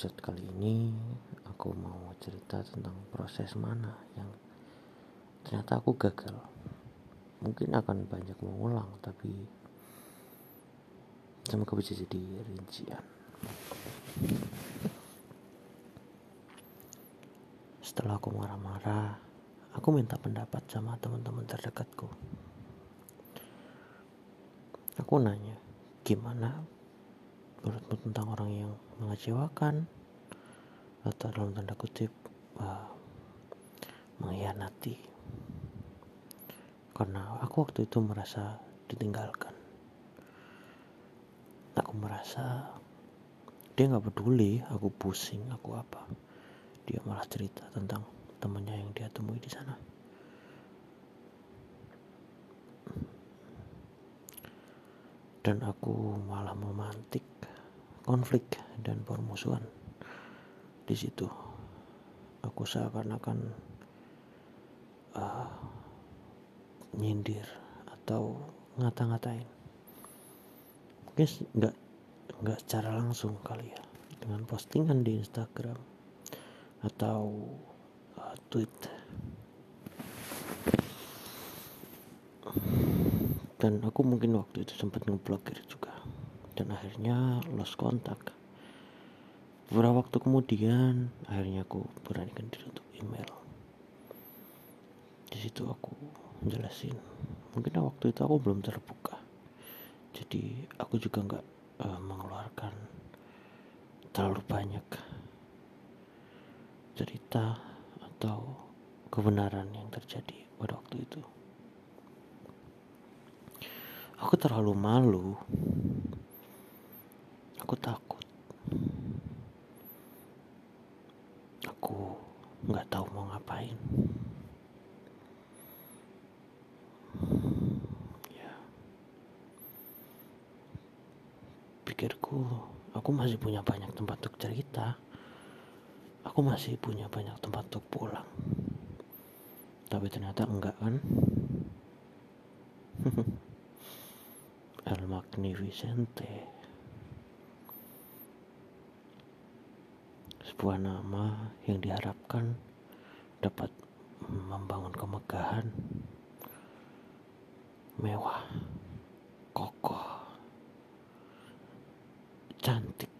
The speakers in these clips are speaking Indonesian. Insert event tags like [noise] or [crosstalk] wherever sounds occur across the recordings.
episode kali ini aku mau cerita tentang proses mana yang ternyata aku gagal. Mungkin akan banyak mengulang tapi semoga bisa jadi rincian. Setelah aku marah-marah aku minta pendapat sama teman-teman terdekatku. Aku nanya gimana menurutmu tentang orang yang mengecewakan? Atau dalam tanda kutip uh, mengkhianati? Karena aku waktu itu merasa ditinggalkan. Aku merasa dia nggak peduli aku pusing aku apa. Dia malah cerita tentang temannya yang dia temui di sana. Dan aku malah memantik konflik dan permusuhan. Di situ aku seakan-akan uh, nyindir atau ngata-ngatain. Mungkin nggak nggak secara langsung kali ya. Dengan postingan di Instagram atau uh, tweet. Dan aku mungkin waktu itu sempat ngeblokir juga dan akhirnya lost kontak. Beberapa waktu kemudian akhirnya aku beranikan diri untuk email. Di situ aku menjelasin mungkin waktu itu aku belum terbuka. Jadi aku juga nggak uh, mengeluarkan terlalu banyak cerita atau kebenaran yang terjadi pada waktu itu. Aku terlalu malu aku takut aku nggak tahu ngapain ya. Pikirku aku masih punya banyak tempat untuk cerita. Aku masih punya banyak tempat untuk pulang. Tapi ternyata enggak kan? [laughs] El Magnificente sebuah nama yang diharapkan dapat membangun kemegahan mewah kokoh cantik.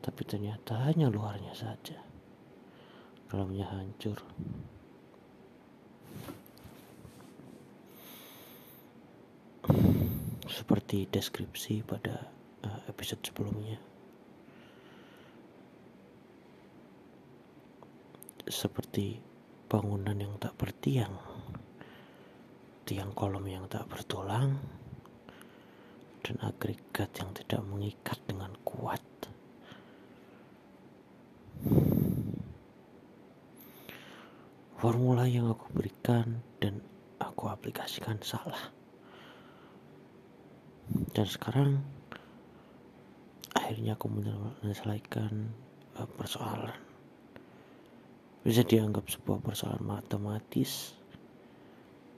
Tapi ternyata hanya luarnya saja. Dalamnya hancur. Seperti deskripsi pada eh, episode sebelumnya. Seperti bangunan yang tak bertiang, tiang kolom yang tak bertulang, dan agregat yang tidak mengikat dengan kuat. Formula yang aku berikan dan aku aplikasikan salah. Dan sekarang akhirnya aku menyelesaikan eh, persoalan bisa dianggap sebuah persoalan matematis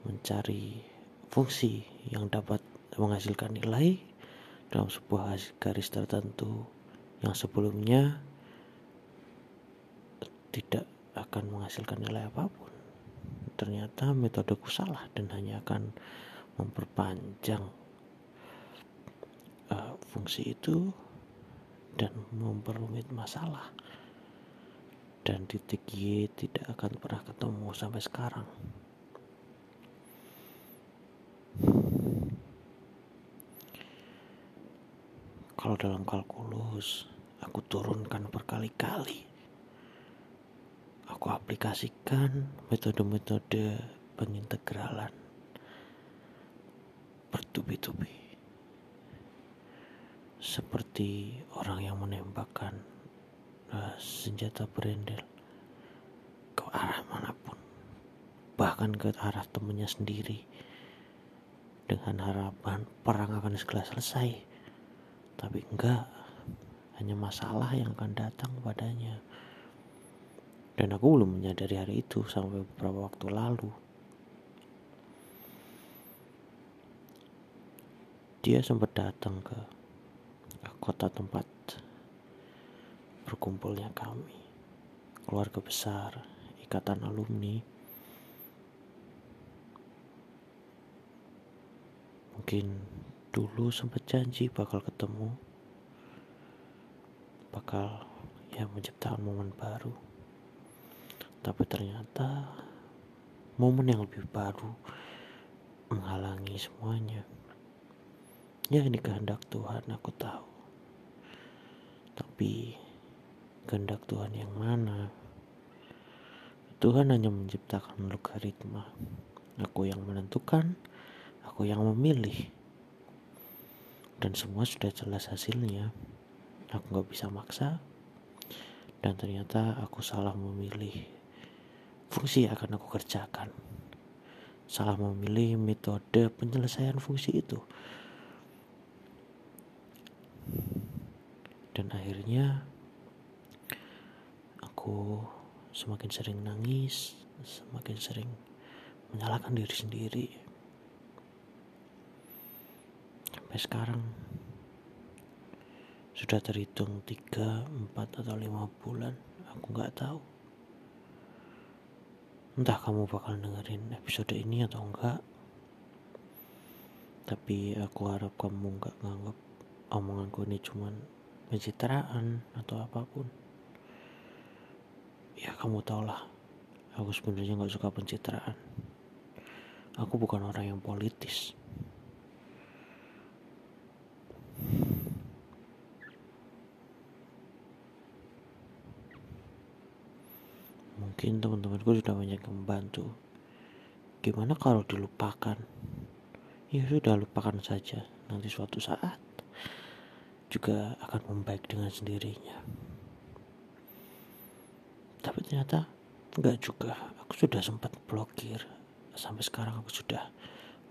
mencari fungsi yang dapat menghasilkan nilai dalam sebuah garis tertentu yang sebelumnya tidak akan menghasilkan nilai apa pun. Ternyata metodeku salah dan hanya akan memperpanjang uh, fungsi itu dan memperumit masalah dan titik Y tidak akan pernah ketemu sampai sekarang. Kalau dalam kalkulus, aku turunkan berkali-kali. Aku aplikasikan metode-metode pengintegralan bertubi-tubi. Seperti orang yang menembakkan uh, senjata berendel ke arah mana pun. Bahkan ke arah temannya sendiri. Dengan harapan perang akan segera selesai. Tapi enggak. Hanya masalah yang akan datang padanya dan aku belum menyadari hari itu sampai beberapa waktu lalu. Dia sempat datang ke kota tempat berkumpulnya kami, keluarga besar, ikatan alumni. Mungkin dulu sempat janji bakal ketemu, bakal ya menciptakan momen baru. Tapi ternyata momen yang lebih baru menghalangi semuanya. Ya ini kehendak Tuhan aku tahu. Tapi kehendak Tuhan yang mana? Tuhan hanya menciptakan logaritma. Aku yang menentukan, aku yang memilih. Dan semua sudah jelas hasilnya. Aku gak bisa maksa. Dan ternyata aku salah memilih fungsi yang akan aku kerjakan. Salah memilih metode penyelesaian fungsi itu. dan akhirnya aku semakin sering nangis semakin sering menyalahkan diri sendiri. Sampai sekarang sudah terhitung 3, 4 atau 5 bulan aku nggak tahu. Entah kamu bakal dengerin episode ini atau enggak tapi aku harap kamu nggak nganggap omonganku ini cuman pencitraan atau apa pun ya kamu tau lah aku sebenarnya nggak suka pencitraan. Aku bukan orang yang politis. Mungkin teman-temanku sudah banyak yang membantu. Gimana kalau dilupakan? Ya sudah lupakan saja. Nanti suatu saat juga akan membaik dengan sendirinya. Tapi ternyata enggak juga. Aku sudah sempat blokir. Sampai sekarang aku sudah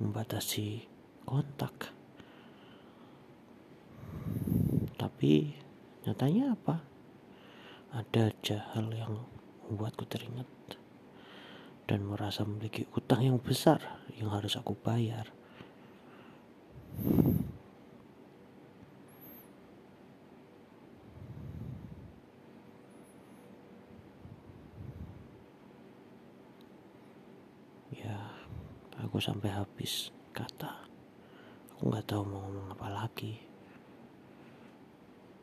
membatasi kontak. Tapi nyatanya apa? Ada aja hal yang membuatku teringat dan merasa memiliki utang yang besar yang harus aku bayar. Aku sampai habis kata. Aku nggak tahu mau ngomong apa lagi.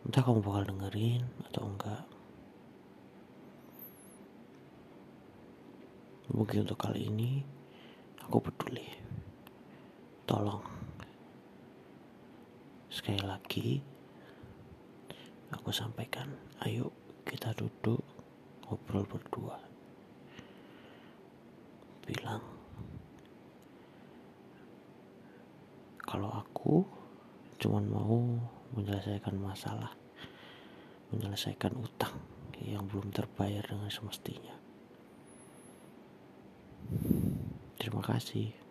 Entah kamu bakal dengerin atau enggak. Mungkin untuk kali ini aku peduli. Tolong. Sekali lagi aku sampaikan ayo kita duduk ngobrol berdua bilang kalau aku cuman mau menyelesaikan masalah menyelesaikan utang yang belum terbayar dengan semestinya. Terima kasih